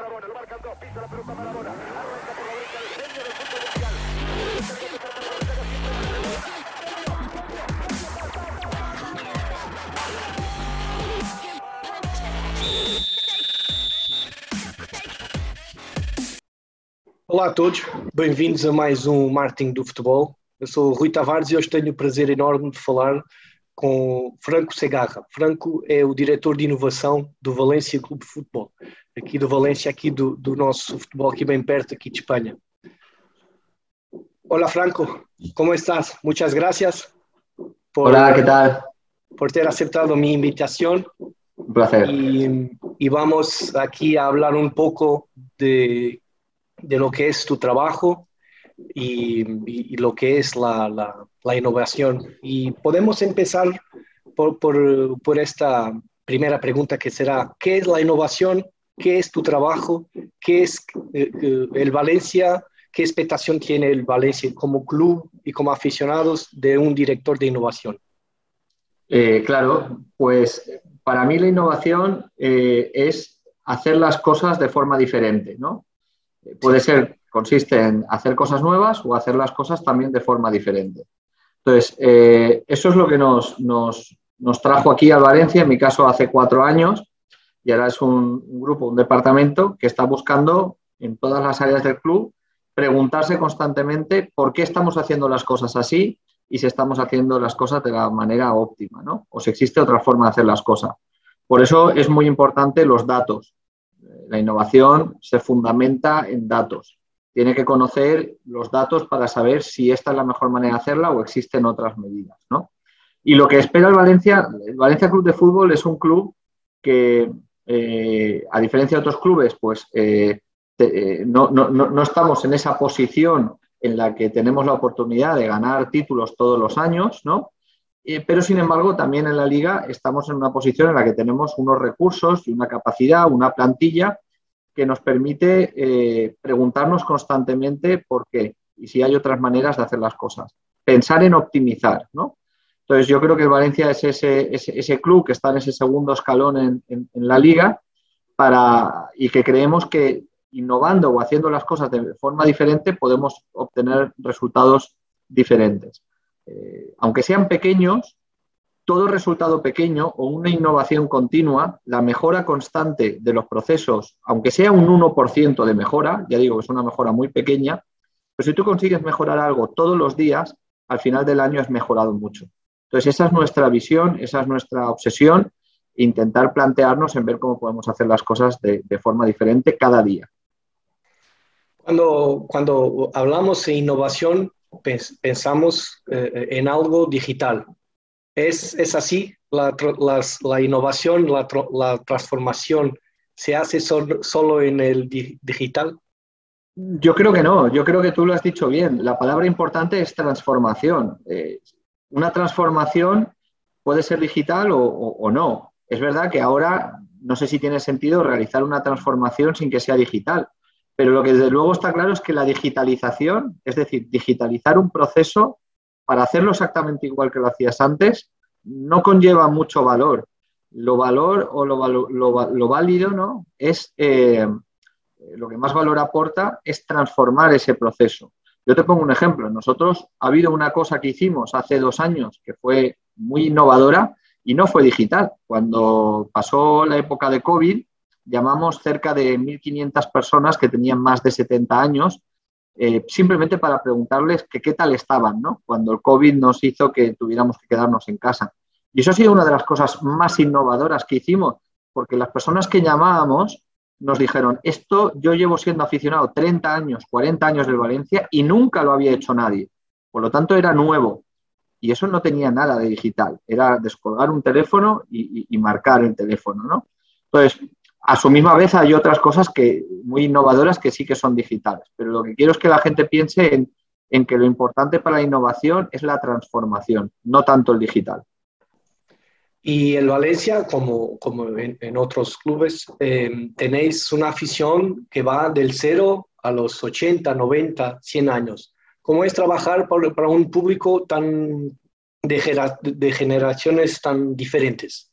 Marabona, lo marcan dos, pisa la pelota Marabona, arranca por la derecha el genio del fútbol mundial. Olá a todos, bem-vindos a mais um Marketing do Futebol. Eu sou o Rui Tavares e hoje tenho o prazer enorme de falar com Franco Segarra. Franco é o diretor de inovação do Valência Clube de Futebol, aqui do Valência, aqui do, do nosso futebol, aqui bem perto, aqui de Espanha. Olá Franco, como estás? Muchas gracias por, Hola, ¿qué tal? por ter aceptado mi invitación. Un placer. Y, y vamos aquí a hablar un poco de de lo que es tu trabajo y, y, y lo que es la, la, la, innovación. Y podemos empezar por, por, por, esta primera pregunta que será, ¿qué es la innovación? ¿Qué es tu trabajo? ¿Qué es eh, eh, el Valencia? ¿Qué expectación tiene el Valencia como club y como aficionados de un director de innovación? Eh, claro, pues para mí la innovación eh, es hacer las cosas de forma diferente, ¿no? Puede ser, consiste en hacer cosas nuevas o hacer las cosas también de forma diferente. Entonces, eh, eso es lo que nos, nos, nos, trajo aquí a Valencia, en mi caso hace cuatro años, y ahora es un, un, grupo, un departamento que está buscando en todas las áreas del club preguntarse constantemente por qué estamos haciendo las cosas así y si estamos haciendo las cosas de la manera óptima, ¿no? O si existe otra forma de hacer las cosas. Por eso es muy importante los datos. La innovación se fundamenta en datos. Tiene que conocer los datos para saber si esta es la mejor manera de hacerla o existen otras medidas. ¿no? Y lo que espera el Valencia, el Valencia Club de Fútbol es un club que, eh, a diferencia de otros clubes, pues eh, te, no, no, no estamos en esa posición en la que tenemos la oportunidad de ganar títulos todos los años, ¿no? Eh, pero sin embargo, también en la liga estamos en una posición en la que tenemos unos recursos y una capacidad, una plantilla que nos permite eh, preguntarnos constantemente por qué y si hay otras maneras de hacer las cosas. Pensar en optimizar, ¿no? Entonces, yo creo que Valencia es ese, ese, club que está en ese segundo escalón en, en, en, la liga para, y que creemos que innovando o haciendo las cosas de forma diferente podemos obtener resultados diferentes eh, aunque sean pequeños, todo resultado pequeño o una innovación continua, la mejora constante de los procesos, aunque sea un 1% de mejora, ya digo que es una mejora muy pequeña, pero si tú consigues mejorar algo todos los días, al final del año has mejorado mucho. Entonces, esa es nuestra visión, esa es nuestra obsesión, intentar plantearnos en ver cómo podemos hacer las cosas de, forma diferente cada día. Cuando, cuando hablamos de innovación, pensamos eh, en algo digital. ¿Es, es así? La, la, innovación, la, la, transformación, ¿se hace solo, en el di digital? Yo creo que no, yo creo que tú lo has dicho bien. La palabra importante es transformación. Eh, una transformación puede ser digital o, o no. Es verdad que ahora no sé si tiene sentido realizar una transformación sin que sea digital pero lo que desde luego está claro es que la digitalización, es decir, digitalizar un proceso para hacerlo exactamente igual que lo hacías antes, no conlleva mucho valor. Lo valor o lo, lo, lo válido ¿no? es eh, lo que más valor aporta es transformar ese proceso. Yo te pongo un ejemplo. Nosotros ha habido una cosa que hicimos hace dos años que fue muy innovadora y no fue digital. Cuando pasó la época de COVID, llamamos cerca de 1.500 personas que tenían más de 70 años, eh, simplemente para preguntarles qué tal estaban, ¿no? Cuando el COVID nos hizo que tuviéramos que quedarnos en casa. Y eso ha sido una de las cosas más innovadoras que hicimos, porque las personas que llamábamos nos dijeron, esto yo llevo siendo aficionado 30 años, 40 años del Valencia y nunca lo había hecho nadie. Por lo tanto, era nuevo. Y eso no tenía nada de digital. Era descolgar un teléfono y, y, y marcar el teléfono, ¿no? Entonces, a su misma vez hay otras cosas que, muy innovadoras que sí que son digitales, pero lo que quiero es que la gente piense en, que lo importante para la innovación es la transformación, no tanto el digital. Y en Valencia, como, como en, otros clubes, eh, tenéis una afición que va del cero a los 80, 90, 100 años. ¿Cómo es trabajar para, para un público tan de, de generaciones tan diferentes?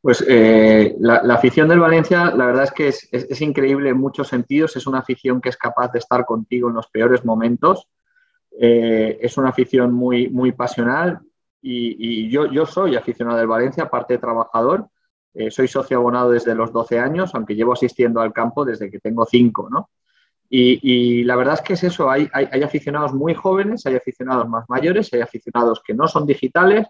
Pues eh, la, afición del Valencia, la verdad es que es, increíble en muchos sentidos. Es una afición que es capaz de estar contigo en los peores momentos. Eh, es una afición muy, muy pasional y, yo, yo, soy aficionado del Valencia, aparte de trabajador. Eh, soy socio abonado desde los 12 años, aunque llevo asistiendo al campo desde que tengo 5, ¿no? Y, la verdad es que es eso, hay, hay, aficionados muy jóvenes, hay aficionados más mayores, hay aficionados que no son digitales,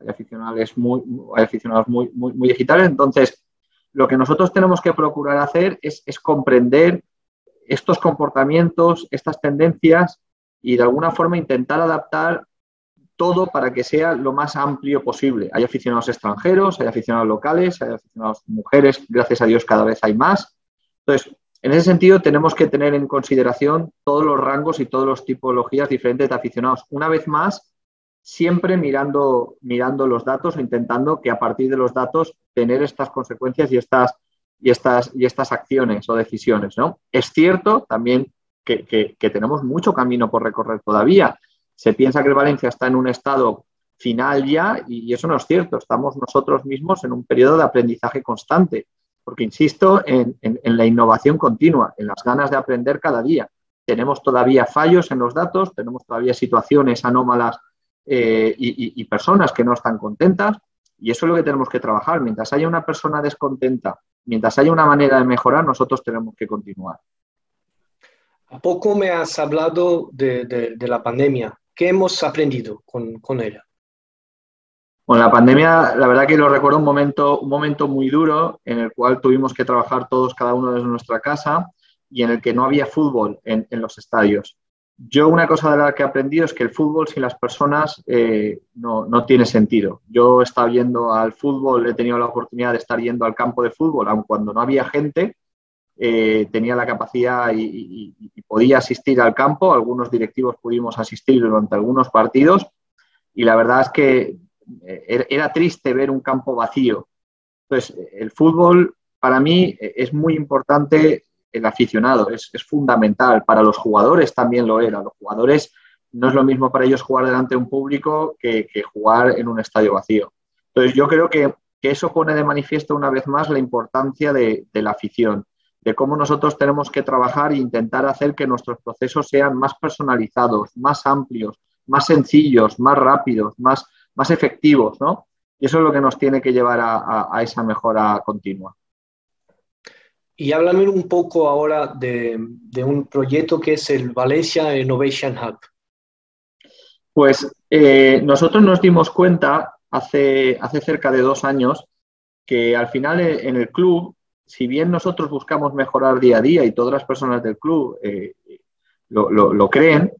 hay aficionados muy, hay aficionados muy, muy, muy digitales. Entonces, lo que nosotros tenemos que procurar hacer es, es, comprender estos comportamientos, estas tendencias y de alguna forma intentar adaptar todo para que sea lo más amplio posible. Hay aficionados extranjeros, hay aficionados locales, hay aficionados mujeres, gracias a Dios cada vez hay más. Entonces, en ese sentido, tenemos que tener en consideración todos los rangos y todas las tipologías diferentes de aficionados. Una vez más, siempre mirando, mirando los datos o intentando que a partir de los datos tener estas consecuencias y estas, y estas, y estas acciones o decisiones. ¿no? Es cierto también que, que tenemos mucho camino por recorrer todavía. Se piensa que Valencia está en un estado final ya y eso no es cierto. Estamos nosotros mismos en un periodo de aprendizaje constante porque insisto en, la innovación continua, en las ganas de aprender cada día. Tenemos todavía fallos en los datos, tenemos todavía situaciones anómalas eh, y, personas que no están contentas, y eso es lo que tenemos que trabajar. Mientras haya una persona descontenta, mientras haya una manera de mejorar, nosotros tenemos que continuar. A poco me has hablado de, la pandemia. ¿Qué hemos aprendido con, con ella? Bueno, la pandemia, la verdad que lo recuerdo un momento, un momento muy duro en el cual tuvimos que trabajar todos, cada uno desde nuestra casa y en el que no había fútbol en, los estadios. Yo una cosa de la que he aprendido es que el fútbol sin las personas eh, no, tiene sentido. Yo estaba yendo al fútbol, he tenido la oportunidad de estar yendo al campo de fútbol, aun cuando no había gente, eh, tenía la capacidad y, y, podía asistir al campo. Algunos directivos pudimos asistir durante algunos partidos y la verdad es que eh, era triste ver un campo vacío. Entonces, el fútbol para mí es muy importante el aficionado, es, fundamental. Para los jugadores también lo era. Los jugadores no es lo mismo para ellos jugar delante de un público que, jugar en un estadio vacío. Entonces, yo creo que, eso pone de manifiesto una vez más la importancia de, de, la afición, de cómo nosotros tenemos que trabajar e intentar hacer que nuestros procesos sean más personalizados, más amplios, más sencillos, más rápidos, más, más efectivos, ¿no? Y eso es lo que nos tiene que llevar a, esa mejora continua. Y háblame un poco ahora de, un proyecto que es el Valencia Innovation Hub. Pues eh, nosotros nos dimos cuenta hace, hace cerca de dos años que al final eh, en el club, si bien nosotros buscamos mejorar día a día y todas las personas del club eh, lo, creen,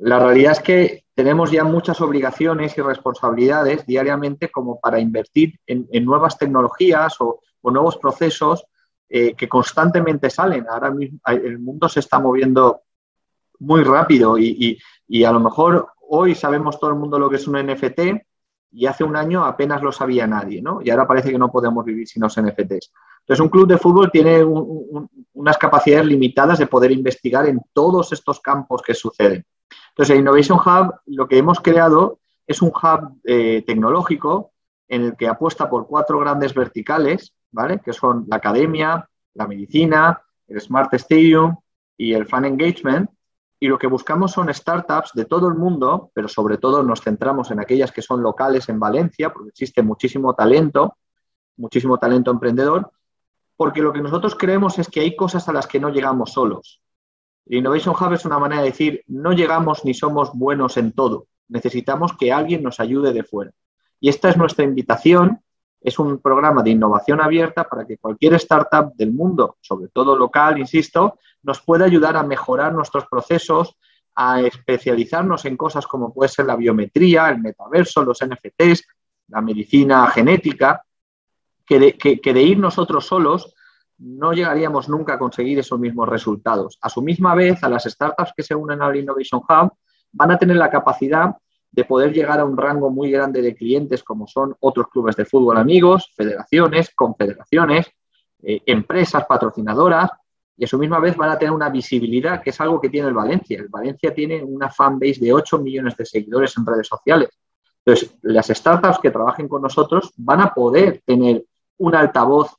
la realidad es que tenemos ya muchas obligaciones y responsabilidades diariamente como para invertir en, nuevas tecnologías o, nuevos procesos eh, que constantemente salen. Ahora mismo el mundo se está moviendo muy rápido y, a lo mejor hoy sabemos todo el mundo lo que es un NFT y hace un año apenas lo sabía nadie, ¿no? Y ahora parece que no podemos vivir sin los NFTs. Entonces, un club de fútbol tiene unas capacidades limitadas de poder investigar en todos estos campos que suceden. Entonces, el Innovation Hub lo que hemos creado es un hub eh, tecnológico en el que apuesta por cuatro grandes verticales, ¿vale? Que son la academia, la medicina, el Smart Stadium y el Fan Engagement. Y lo que buscamos son startups de todo el mundo, pero sobre todo nos centramos en aquellas que son locales en Valencia, porque existe muchísimo talento, muchísimo talento emprendedor, porque lo que nosotros creemos es que hay cosas a las que no llegamos solos. El Innovation Hub es una manera de decir, no llegamos ni somos buenos en todo, necesitamos que alguien nos ayude de fuera. Y esta es nuestra invitación, es un programa de innovación abierta para que cualquier startup del mundo, sobre todo local, insisto, nos pueda ayudar a mejorar nuestros procesos, a especializarnos en cosas como puede ser la biometría, el metaverso, los NFTs, la medicina genética, que que de ir nosotros solos no llegaríamos nunca a conseguir esos mismos resultados. A su misma vez, a las startups que se unen al Innovation Hub van a tener la capacidad de poder llegar a un rango muy grande de clientes como son otros clubes de fútbol amigos, federaciones, confederaciones, eh, empresas patrocinadoras y a su misma vez van a tener una visibilidad que es algo que tiene el Valencia. El Valencia tiene una fanbase de 8 millones de seguidores en redes sociales. Entonces, las startups que trabajen con nosotros van a poder tener un altavoz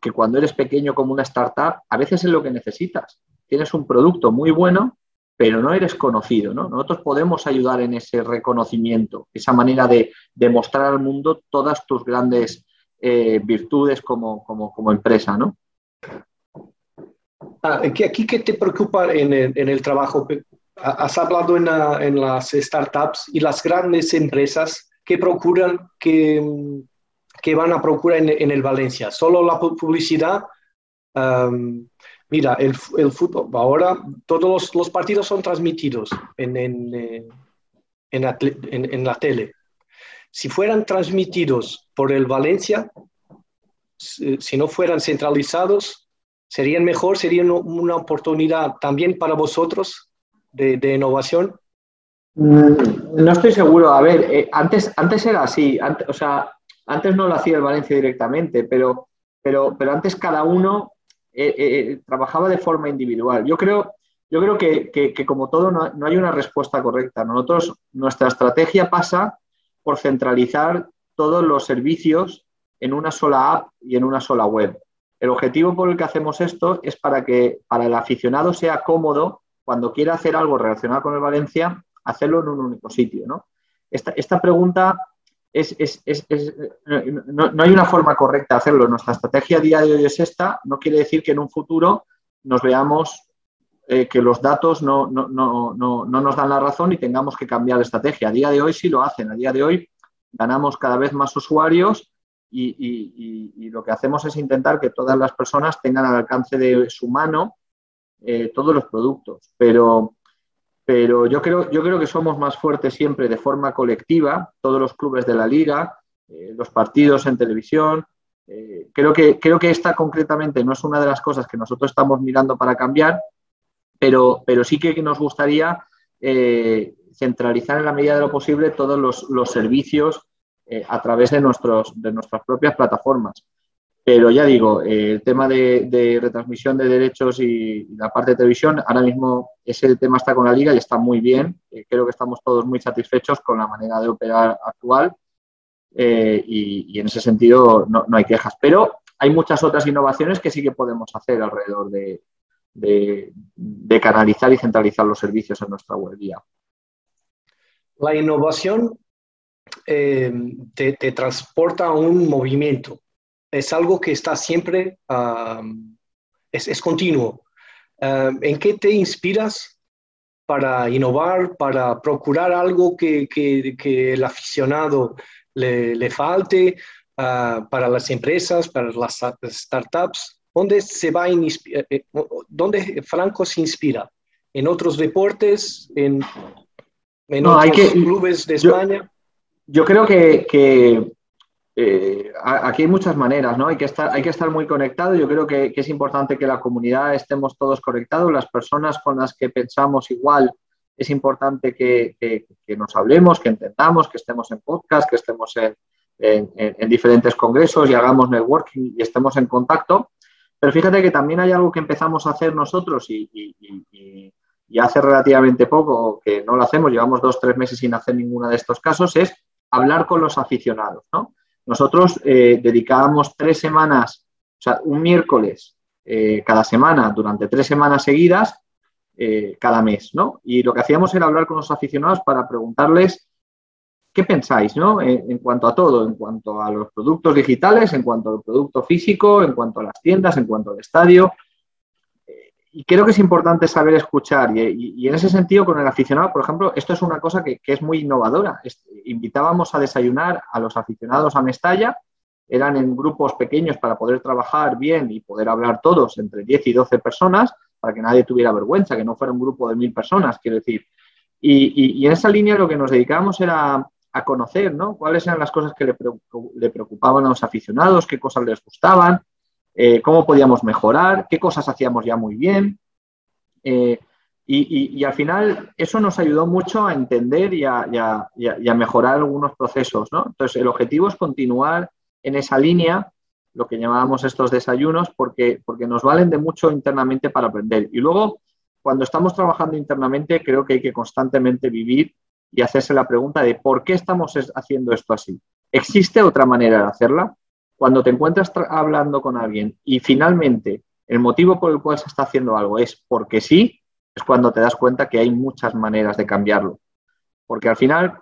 que cuando eres pequeño como una startup, a veces es lo que necesitas. Tienes un producto muy bueno, pero no eres conocido. ¿no? Nosotros podemos ayudar en ese reconocimiento, esa manera de demostrar al mundo todas tus grandes eh, virtudes como, como, empresa. ¿no? Ah, ¿Aquí qué te preocupa en el, trabajo? Has hablado en, en, las startups y las grandes empresas que procuran que que van a procurar en, el Valencia? ¿Solo la publicidad? Mira, el, el, fútbol, ahora todos los, partidos son transmitidos en, en, eh, en, la, tele. Si fueran transmitidos por el Valencia, si, no fueran centralizados, serían mejor, serían una oportunidad también para vosotros de, de innovación. Mm, no estoy seguro. A ver, eh, antes, antes era así. o sea, antes no lo hacía el Valencia directamente, pero, pero, pero antes cada uno eh, eh, trabajaba de forma individual. Yo creo, yo creo que, como todo no, hay una respuesta correcta. Nosotros, nuestra estrategia pasa por centralizar todos los servicios en una sola app y en una sola web. El objetivo por el que hacemos esto es para que para el aficionado sea cómodo cuando quiera hacer algo relacionado con el Valencia, hacerlo en un único sitio. ¿no? Esta, esta pregunta no, hay una forma correcta de hacerlo. Nuestra estrategia día de hoy es esta. No quiere decir que en un futuro nos veamos eh, que los datos no, nos dan la razón y tengamos que cambiar de estrategia. A día de hoy sí lo hacen. A día de hoy ganamos cada vez más usuarios y, lo que hacemos es intentar que todas las personas tengan al alcance de su mano eh, todos los productos. Pero pero yo creo, yo creo que somos más fuertes siempre de forma colectiva, todos los clubes de la liga, eh, los partidos en televisión. Eh, creo, que, creo que esta concretamente no es una de las cosas que nosotros estamos mirando para cambiar, pero, pero sí que nos gustaría eh, centralizar en la medida de lo posible todos los, los servicios a través de, nuestros, de nuestras propias plataformas. Pero ya digo, eh, el tema de, retransmisión de derechos y, la parte de televisión, ahora mismo ese tema está con la liga y está muy bien. Eh, creo que estamos todos muy satisfechos con la manera de operar actual eh, y, en ese sentido no, hay quejas. Pero hay muchas otras innovaciones que sí que podemos hacer alrededor de, canalizar y centralizar los servicios en nuestra web. La innovación te, te transporta a un movimiento es algo que está siempre, es, continuo. ¿En qué te inspiras para innovar, para procurar algo que, el aficionado le, falte, ah, para las empresas, para las startups? ¿Dónde se va eh, eh, ¿Dónde Franco se inspira? ¿En otros deportes? ¿En, en otros clubes de España? Yo creo que, que eh, aquí hay muchas maneras, ¿no? Hay que estar, hay que estar muy conectado. Yo creo que, es importante que la comunidad estemos todos conectados. Las personas con las que pensamos igual, es importante que, nos hablemos, que entendamos, que estemos en podcast, que estemos en, diferentes congresos y hagamos networking y estemos en contacto. Pero fíjate que también hay algo que empezamos a hacer nosotros y, hace relativamente poco que no lo hacemos, llevamos dos, tres meses sin hacer ninguno de estos casos, es hablar con los aficionados, ¿no? Nosotros eh, dedicábamos tres semanas, o sea, un miércoles eh, cada semana durante tres semanas seguidas, eh, cada mes, ¿no? Y lo que hacíamos era hablar con los aficionados para preguntarles qué pensáis, ¿no? En, en cuanto a todo, en cuanto a los productos digitales, en cuanto al producto físico, en cuanto a las tiendas, en cuanto al estadio, y creo que es importante saber escuchar y, en ese sentido con el aficionado, por ejemplo, esto es una cosa que, es muy innovadora. invitábamos a desayunar a los aficionados a Mestalla, eran en grupos pequeños para poder trabajar bien y poder hablar todos entre 10 y 12 personas para que nadie tuviera vergüenza, que no fuera un grupo de mil personas, quiero decir. Y, en esa línea lo que nos dedicábamos era a conocer, ¿no? Cuáles eran las cosas que le preocupaban a los aficionados, qué cosas les gustaban, eh, cómo podíamos mejorar, qué cosas hacíamos ya muy bien. Eh, y, al final eso nos ayudó mucho a entender y a, mejorar algunos procesos. Entonces, el objetivo es continuar en esa línea, lo que llamábamos estos desayunos, porque, porque nos valen de mucho internamente para aprender. Y luego, cuando estamos trabajando internamente, creo que hay que constantemente vivir y hacerse la pregunta de por qué estamos haciendo esto así. ¿Existe otra manera de hacerla? Cuando te encuentras hablando con alguien y finalmente el motivo por el cual se está haciendo algo es porque sí, es cuando te das cuenta que hay muchas maneras de cambiarlo. Porque al final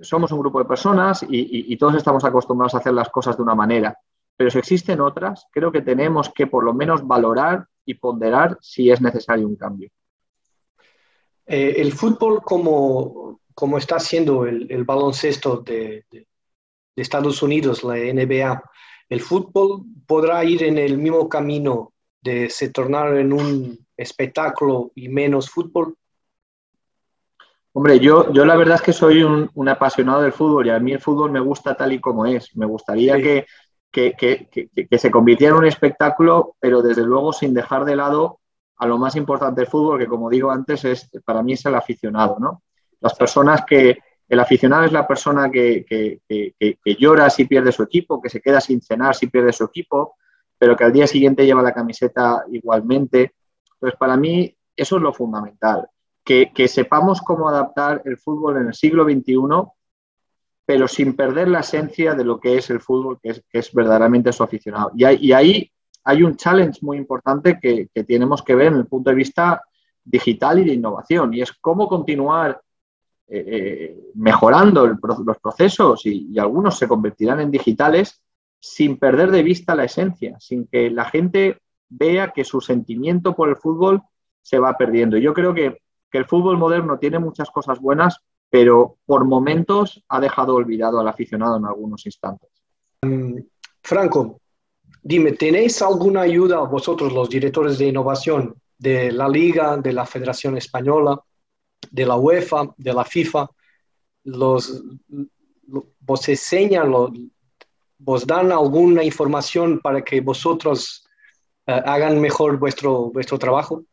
somos un grupo de personas y, todos estamos acostumbrados a hacer las cosas de una manera. Pero si existen otras, creo que tenemos que por lo menos valorar y ponderar si es necesario un cambio. Eh, el fútbol, como, como está haciendo el, baloncesto de, de, Estados Unidos, la NBA, el fútbol podrá ir en el mismo camino de se tornar en un espectáculo y menos fútbol? Hombre, yo, yo la verdad es que soy un, apasionado del fútbol y a mí el fútbol me gusta tal y como es. Me gustaría que, que, se convirtiera en un espectáculo, pero desde luego sin dejar de lado a lo más importante del fútbol, que como digo antes, es, para mí es el aficionado, ¿no? Las personas que, el aficionado es la persona que, llora si pierde su equipo, que se queda sin cenar si pierde su equipo, pero que al día siguiente lleva la camiseta igualmente. Entonces, para mí eso es lo fundamental, que, sepamos cómo adaptar el fútbol en el siglo XXI, pero sin perder la esencia de lo que es el fútbol, que es, verdaderamente su aficionado. Y, ahí hay un challenge muy importante que, tenemos que ver en el punto de vista digital y de innovación, y es cómo continuar eh, eh, mejorando los procesos y, algunos se convertirán en digitales sin perder de vista la esencia, sin que la gente vea que su sentimiento por el fútbol se va perdiendo. Yo creo que, el fútbol moderno tiene muchas cosas buenas, pero por momentos ha dejado olvidado al aficionado en algunos instantes. Mm, Franco, dime, ¿tenéis alguna ayuda vosotros, los directores de innovación de la Liga, de la Federación Española, de la UEFA, de la FIFA? Los, ¿Vos enseñan, vos dan alguna información para que vosotros eh, hagan mejor vuestro, vuestro trabajo?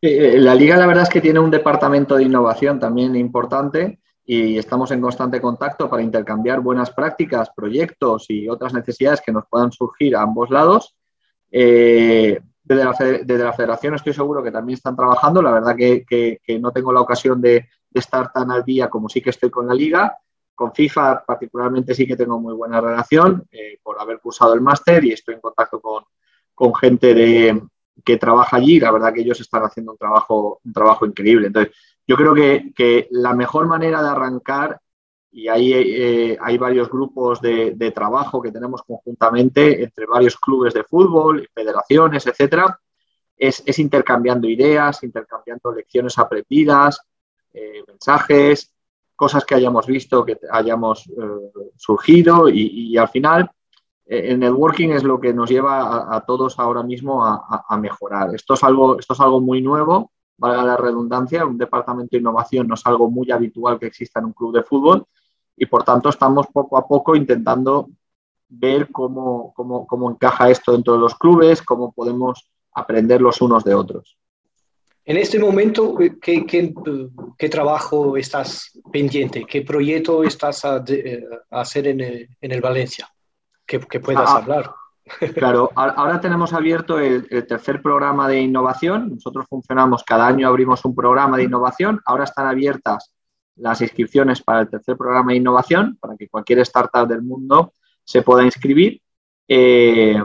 Eh, la liga la verdad es que tiene un departamento de innovación también importante y estamos en constante contacto para intercambiar buenas prácticas, proyectos y otras necesidades que nos puedan surgir a ambos lados. Eh, desde, la, federación estoy seguro que también están trabajando. La verdad que, no tengo la ocasión de, estar tan al día como sí que estoy con la liga, con FIFA particularmente sí que tengo muy buena relación eh, por haber cursado el máster y estoy en contacto con, gente de, que trabaja allí. La verdad que ellos están haciendo un trabajo increíble. Entonces, yo creo que, la mejor manera de arrancar, y ahí eh, hay varios grupos de, trabajo que tenemos conjuntamente entre varios clubes de fútbol, federaciones, etcétera, es, intercambiando ideas, intercambiando lecciones aprendidas, eh, mensajes, cosas que hayamos visto, que hayamos eh, surgido y, al final el networking es lo que nos lleva a, todos ahora mismo a, mejorar. Esto es, algo, esto es algo muy nuevo, valga la redundancia, un departamento de innovación no es algo muy habitual que exista en un club de fútbol y por tanto estamos poco a poco intentando ver cómo, cómo, cómo encaja esto dentro de los clubes, cómo podemos aprender los unos de otros. En este momento, ¿qué, qué, trabajo estás pendiente? ¿Qué proyecto estás a, hacer en el, Valencia? Que, puedas ah, hablar. Claro, ahora tenemos abierto el, tercer programa de innovación. Nosotros funcionamos, cada año abrimos un programa de innovación. Ahora están abiertas las inscripciones para el tercer programa de innovación, para que cualquier startup del mundo se pueda inscribir. Eh,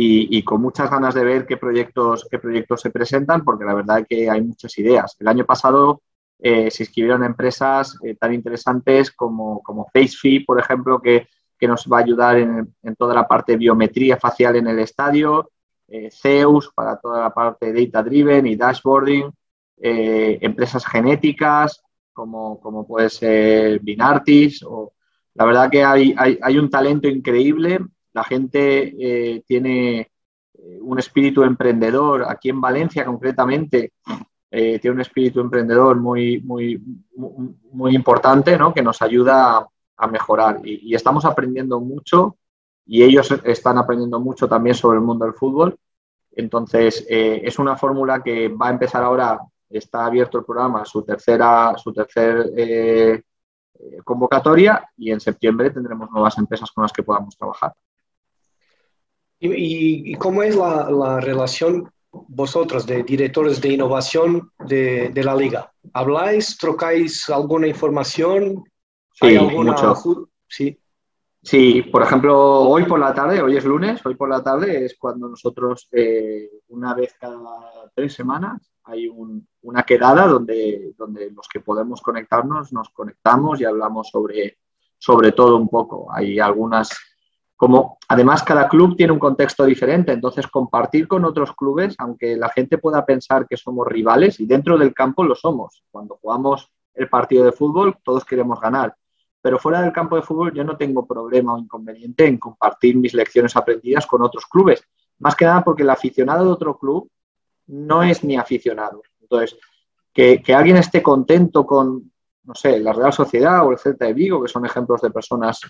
y, con muchas ganas de ver qué proyectos, qué proyectos se presentan, porque la verdad es que hay muchas ideas. El año pasado eh, se inscribieron empresas eh, tan interesantes como, como FaceFi, por ejemplo, que, que, nos va a ayudar en, en, toda la parte de biometría facial en el estadio, Zeus para toda la parte data driven y dashboarding, empresas genéticas como, como puede ser Binartis. O, la verdad que hay, hay, hay un talento increíble la gente eh, tiene eh, un espíritu emprendedor, aquí en Valencia concretamente, eh, tiene un espíritu emprendedor muy, muy, muy importante ¿no? que nos ayuda a, mejorar. Y, estamos aprendiendo mucho y ellos están aprendiendo mucho también sobre el mundo del fútbol. Entonces, es una fórmula que va a empezar ahora, está abierto el programa, su tercera, su tercer convocatoria y en septiembre tendremos nuevas empresas con las que podamos trabajar. ¿Y, cómo es la, relación vosotros de directores de innovación de, la liga? ¿Habláis, trocáis alguna información? Sí, mucho. Sí. Sí, por ejemplo, hoy por la tarde, hoy es lunes, hoy por la tarde es cuando nosotros, eh, una vez cada tres semanas, hay una quedada donde, donde los que podemos conectarnos nos conectamos y hablamos sobre, sobre todo un poco. Hay algunas, como además cada club tiene un contexto diferente, entonces compartir con otros clubes, aunque la gente pueda pensar que somos rivales, y dentro del campo lo somos. Cuando jugamos el partido de fútbol, todos queremos ganar pero fuera del campo de fútbol yo no tengo problema o inconveniente en compartir mis lecciones aprendidas con otros clubes. Más que nada porque el aficionado de otro club no es mi aficionado. Entonces, que, alguien esté contento con, no sé, la Real Sociedad o el Celta de Vigo, que son ejemplos de personas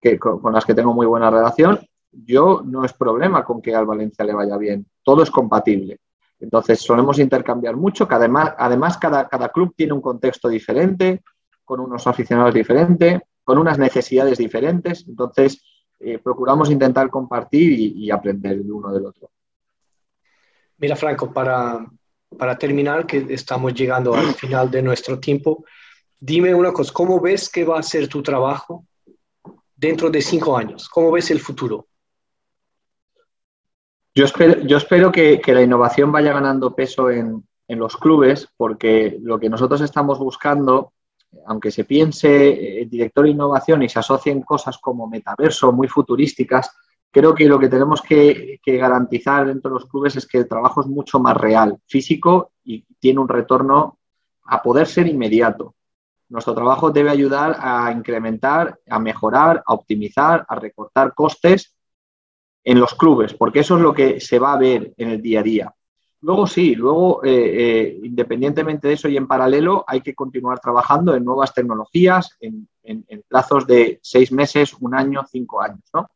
que, con, las que tengo muy buena relación, yo no es problema con que al Valencia le vaya bien. Todo es compatible. Entonces, solemos intercambiar mucho, que además, además cada, cada club tiene un contexto diferente, con unos aficionados diferentes, con unas necesidades diferentes. Entonces, eh, procuramos intentar compartir y, aprender el uno del otro. Mira, Franco, para, para terminar, que estamos llegando al final de nuestro tiempo, dime una cosa, ¿cómo ves que va a ser tu trabajo dentro de cinco años? ¿Cómo ves el futuro? Yo espero, yo espero que, que la innovación vaya ganando peso en, en, los clubes, porque lo que nosotros estamos buscando aunque se piense el director de innovación y se asocien cosas como metaverso muy futurísticas, creo que lo que tenemos que, garantizar dentro de los clubes es que el trabajo es mucho más real, físico y tiene un retorno a poder ser inmediato. Nuestro trabajo debe ayudar a incrementar, a mejorar, a optimizar, a recortar costes en los clubes, porque eso es lo que se va a ver en el día a día. Luego sí, luego eh, eh, independientemente de eso y en paralelo hay que continuar trabajando en nuevas tecnologías, en, plazos de seis meses, un año, cinco años, ¿no?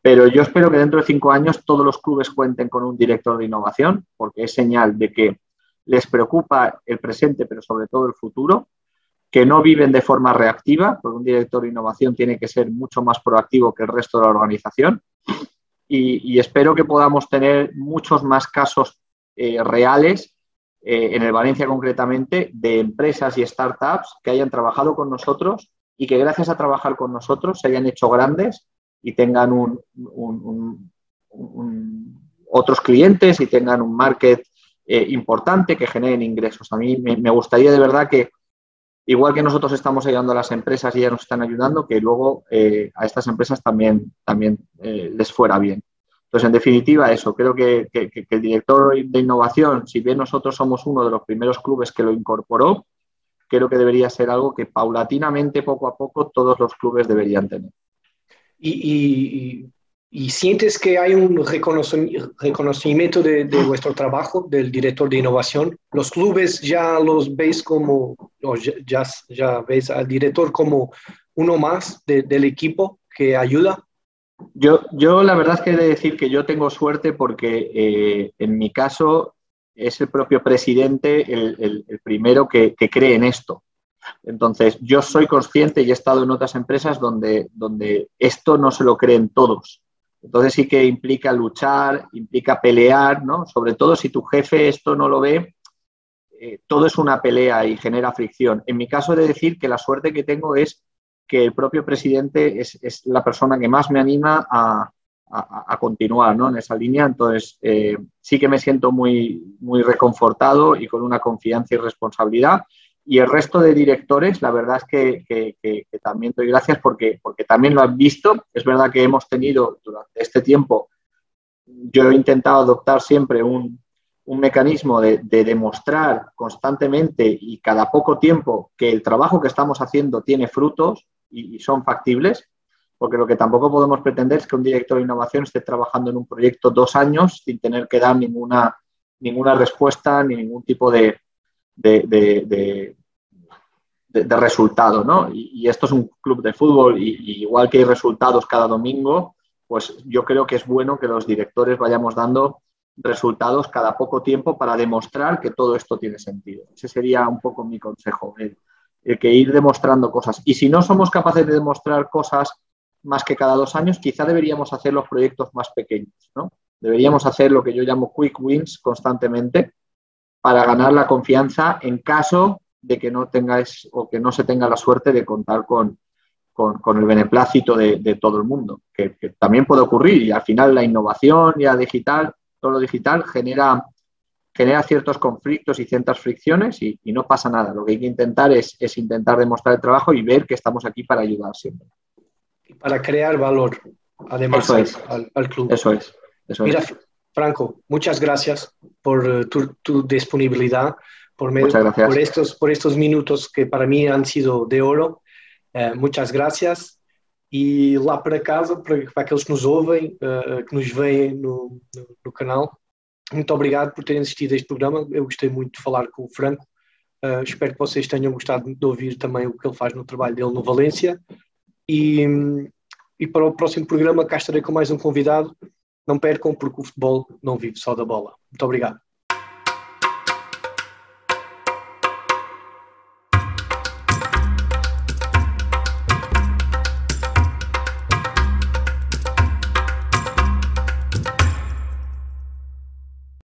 Pero yo espero que dentro de cinco años todos los clubes cuenten con un director de innovación, porque es señal de que les preocupa el presente, pero sobre todo el futuro, que no viven de forma reactiva, porque un director de innovación tiene que ser mucho más proactivo que el resto de la organización. Y, espero que podamos tener muchos más casos eh, reales, eh, en el Valencia concretamente, de empresas y startups que hayan trabajado con nosotros y que gracias a trabajar con nosotros se hayan hecho grandes y tengan otros clientes y tengan un market eh, importante que generen ingresos. A mí me, gustaría de verdad que, igual que nosotros estamos ayudando a las empresas y ellas nos están ayudando, que luego a estas empresas también, también les fuera bien. Entonces, en definitiva, eso, creo que, el director de innovación, si bien nosotros somos uno de los primeros clubes que lo incorporó, creo que debería ser algo que paulatinamente, poco a poco, todos los clubes deberían tener. ¿Y, sientes que hay un reconocimiento de, vuestro trabajo, del director de innovación? ¿Los clubes ya los veis como, ya, ya, veis al director como uno más del equipo que ayuda? Yo, yo la verdad es que he de decir que yo tengo suerte porque eh, en mi caso es el propio presidente el, primero que, cree en esto. Entonces, yo soy consciente y he estado en otras empresas donde, donde esto no se lo creen todos. Entonces sí que implica luchar, implica pelear, ¿no? Sobre todo si tu jefe esto no lo ve, eh, todo es una pelea y genera fricción. En mi caso he de decir que la suerte que tengo es que el propio presidente es, la persona que más me anima a, continuar en esa línea. Entonces, eh, sí que me siento muy, muy reconfortado y con una confianza y responsabilidad. Y el resto de directores, la verdad es que, también doy gracias porque, porque también lo han visto. Es verdad que hemos tenido durante este tiempo, yo he intentado adoptar siempre un, mecanismo de, de, demostrar constantemente y cada poco tiempo que el trabajo que estamos haciendo tiene frutos y, son factibles, porque lo que tampoco podemos pretender es que un director de innovación esté trabajando en un proyecto dos años sin tener que dar ninguna, ninguna respuesta ni ningún tipo de, resultado. ¿no? Y, esto es un club de fútbol y, igual que hay resultados cada domingo, pues yo creo que es bueno que los directores vayamos dando resultados cada poco tiempo para demostrar que todo esto tiene sentido. Ese sería un poco mi consejo el que ir demostrando cosas. Y si no somos capaces de demostrar cosas más que cada dos años, quizá deberíamos hacer los proyectos más pequeños, ¿no? Deberíamos hacer lo que yo llamo quick wins constantemente para ganar la confianza en caso de que no tengáis o que no se tenga la suerte de contar con, con, el beneplácito de, todo el mundo, que, también puede ocurrir y al final la innovación ya digital, todo lo digital genera, genera ciertos conflictos y ciertas fricciones y, no pasa nada. Lo que hay que intentar es, intentar demostrar el trabajo y ver que estamos aquí para ayudar siempre. Y para crear valor, además, al, club. Eso es. Mira, Franco, muchas gracias por eh, tu, disponibilidad, por, por, estos, por estos minutos que para mí han sido de oro. Uh, muitas graças. E lá para casa, para, para aqueles que nos ouvem, uh, que nos veem no, no, no, canal, muito obrigado por terem assistido a este programa. Eu gostei muito de falar com o Franco. Uh, espero que vocês tenham gostado de ouvir também o que ele faz no trabalho dele no Valência. E, e para o próximo programa cá estarei com mais um convidado. Não percam, porque o futebol não vive só da bola. Muito obrigado.